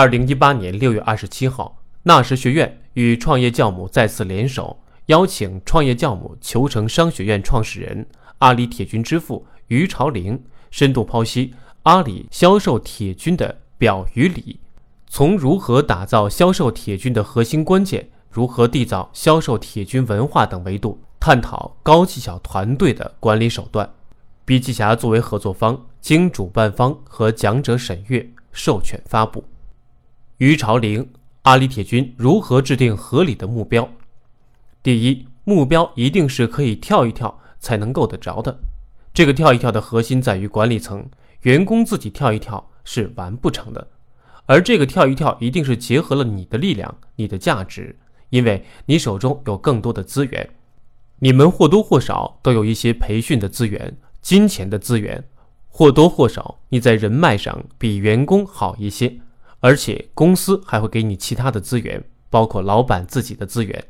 二零一八年六月二十七号，纳什学院与创业教母再次联手，邀请创业教母求成商学院创始人、阿里铁军之父于朝林，深度剖析阿里销售铁军的表与里，从如何打造销售铁军的核心关键，如何缔造销售铁军文化等维度，探讨高绩效团队的管理手段。笔记侠作为合作方，经主办方和讲者审阅，授权发布。于朝林，阿里铁军如何制定合理的目标？第一，目标一定是可以跳一跳才能够得着的。这个跳一跳的核心在于管理层，员工自己跳一跳是完不成的。而这个跳一跳一定是结合了你的力量、你的价值，因为你手中有更多的资源，你们或多或少都有一些培训的资源、金钱的资源，或多或少你在人脉上比员工好一些。而且公司还会给你其他的资源，包括老板自己的资源。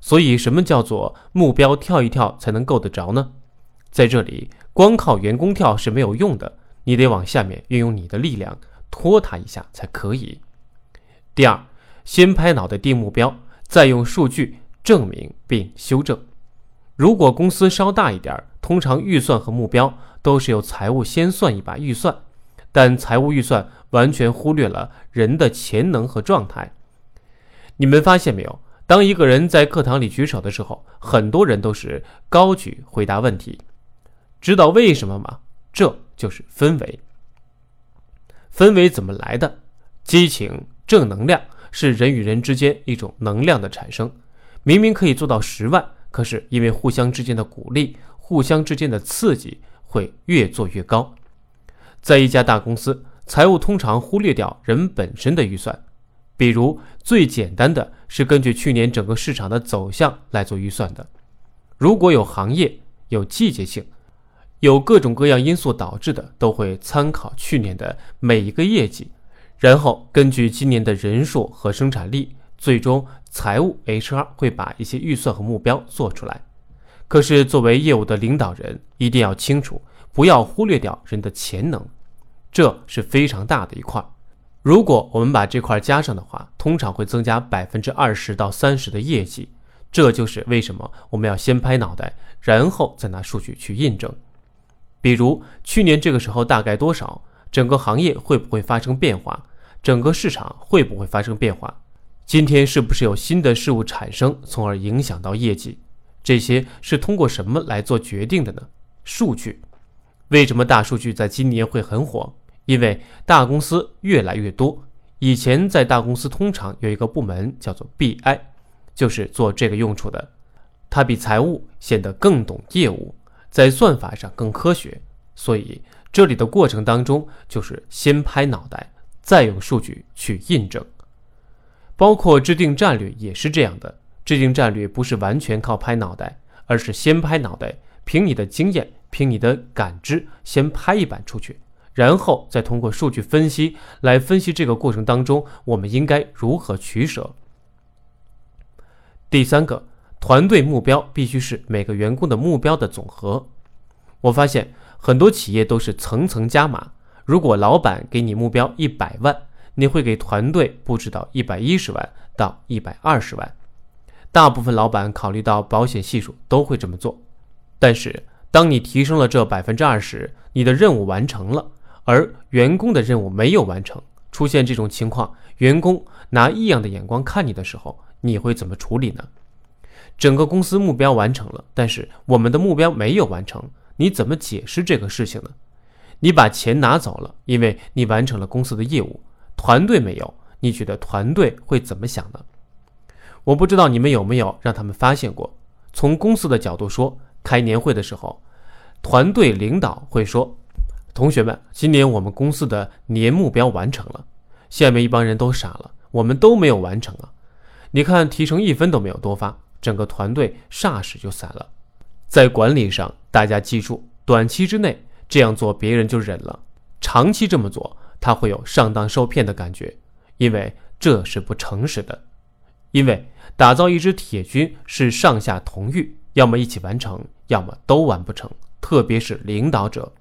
所以，什么叫做目标跳一跳才能够得着呢？在这里，光靠员工跳是没有用的，你得往下面运用你的力量拖他一下才可以。第二，先拍脑袋定目标，再用数据证明并修正。如果公司稍大一点，通常预算和目标都是由财务先算一把预算。但财务预算完全忽略了人的潜能和状态。你们发现没有？当一个人在课堂里举手的时候，很多人都是高举回答问题。知道为什么吗？这就是氛围。氛围怎么来的？激情、正能量是人与人之间一种能量的产生。明明可以做到十万，可是因为互相之间的鼓励、互相之间的刺激，会越做越高。在一家大公司，财务通常忽略掉人本身的预算。比如，最简单的是根据去年整个市场的走向来做预算的。如果有行业、有季节性、有各种各样因素导致的，都会参考去年的每一个业绩，然后根据今年的人数和生产力，最终财务 HR 会把一些预算和目标做出来。可是，作为业务的领导人，一定要清楚。不要忽略掉人的潜能，这是非常大的一块。如果我们把这块加上的话，通常会增加百分之二十到三十的业绩。这就是为什么我们要先拍脑袋，然后再拿数据去印证。比如去年这个时候大概多少？整个行业会不会发生变化？整个市场会不会发生变化？今天是不是有新的事物产生，从而影响到业绩？这些是通过什么来做决定的呢？数据。为什么大数据在今年会很火？因为大公司越来越多。以前在大公司通常有一个部门叫做 BI，就是做这个用处的。它比财务显得更懂业务，在算法上更科学。所以这里的过程当中，就是先拍脑袋，再用数据去印证。包括制定战略也是这样的。制定战略不是完全靠拍脑袋，而是先拍脑袋，凭你的经验。凭你的感知，先拍一版出去，然后再通过数据分析来分析这个过程当中，我们应该如何取舍。第三个，团队目标必须是每个员工的目标的总和。我发现很多企业都是层层加码，如果老板给你目标一百万，你会给团队布置到一百一十万到一百二十万。大部分老板考虑到保险系数都会这么做，但是。当你提升了这百分之二十，你的任务完成了，而员工的任务没有完成，出现这种情况，员工拿异样的眼光看你的时候，你会怎么处理呢？整个公司目标完成了，但是我们的目标没有完成，你怎么解释这个事情呢？你把钱拿走了，因为你完成了公司的业务，团队没有，你觉得团队会怎么想呢？我不知道你们有没有让他们发现过，从公司的角度说。开年会的时候，团队领导会说：“同学们，今年我们公司的年目标完成了。”下面一帮人都傻了，我们都没有完成啊！你看，提成一分都没有多发，整个团队霎时就散了。在管理上，大家记住，短期之内这样做别人就忍了，长期这么做他会有上当受骗的感觉，因为这是不诚实的。因为打造一支铁军是上下同欲。要么一起完成，要么都完不成，特别是领导者。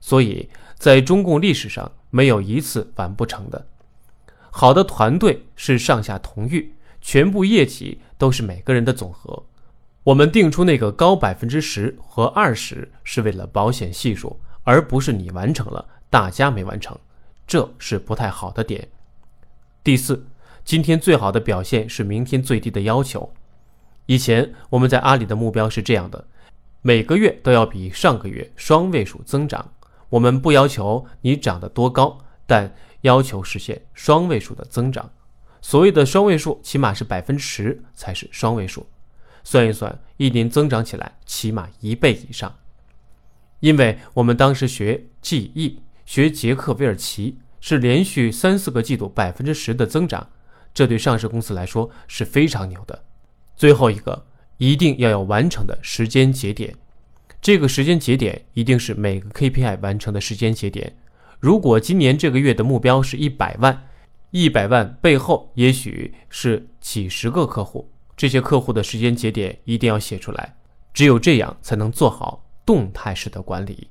所以，在中共历史上没有一次完不成的。好的团队是上下同欲，全部业绩都是每个人的总和。我们定出那个高百分之十和二十，是为了保险系数，而不是你完成了，大家没完成，这是不太好的点。第四，今天最好的表现是明天最低的要求。以前我们在阿里的目标是这样的，每个月都要比上个月双位数增长。我们不要求你涨得多高，但要求实现双位数的增长。所谓的双位数，起码是百分之十才是双位数。算一算，一年增长起来起码一倍以上。因为我们当时学 GE，学杰克韦尔奇。是连续三四个季度百分之十的增长，这对上市公司来说是非常牛的。最后一个一定要有完成的时间节点，这个时间节点一定是每个 KPI 完成的时间节点。如果今年这个月的目标是一百万，一百万背后也许是几十个客户，这些客户的时间节点一定要写出来，只有这样才能做好动态式的管理。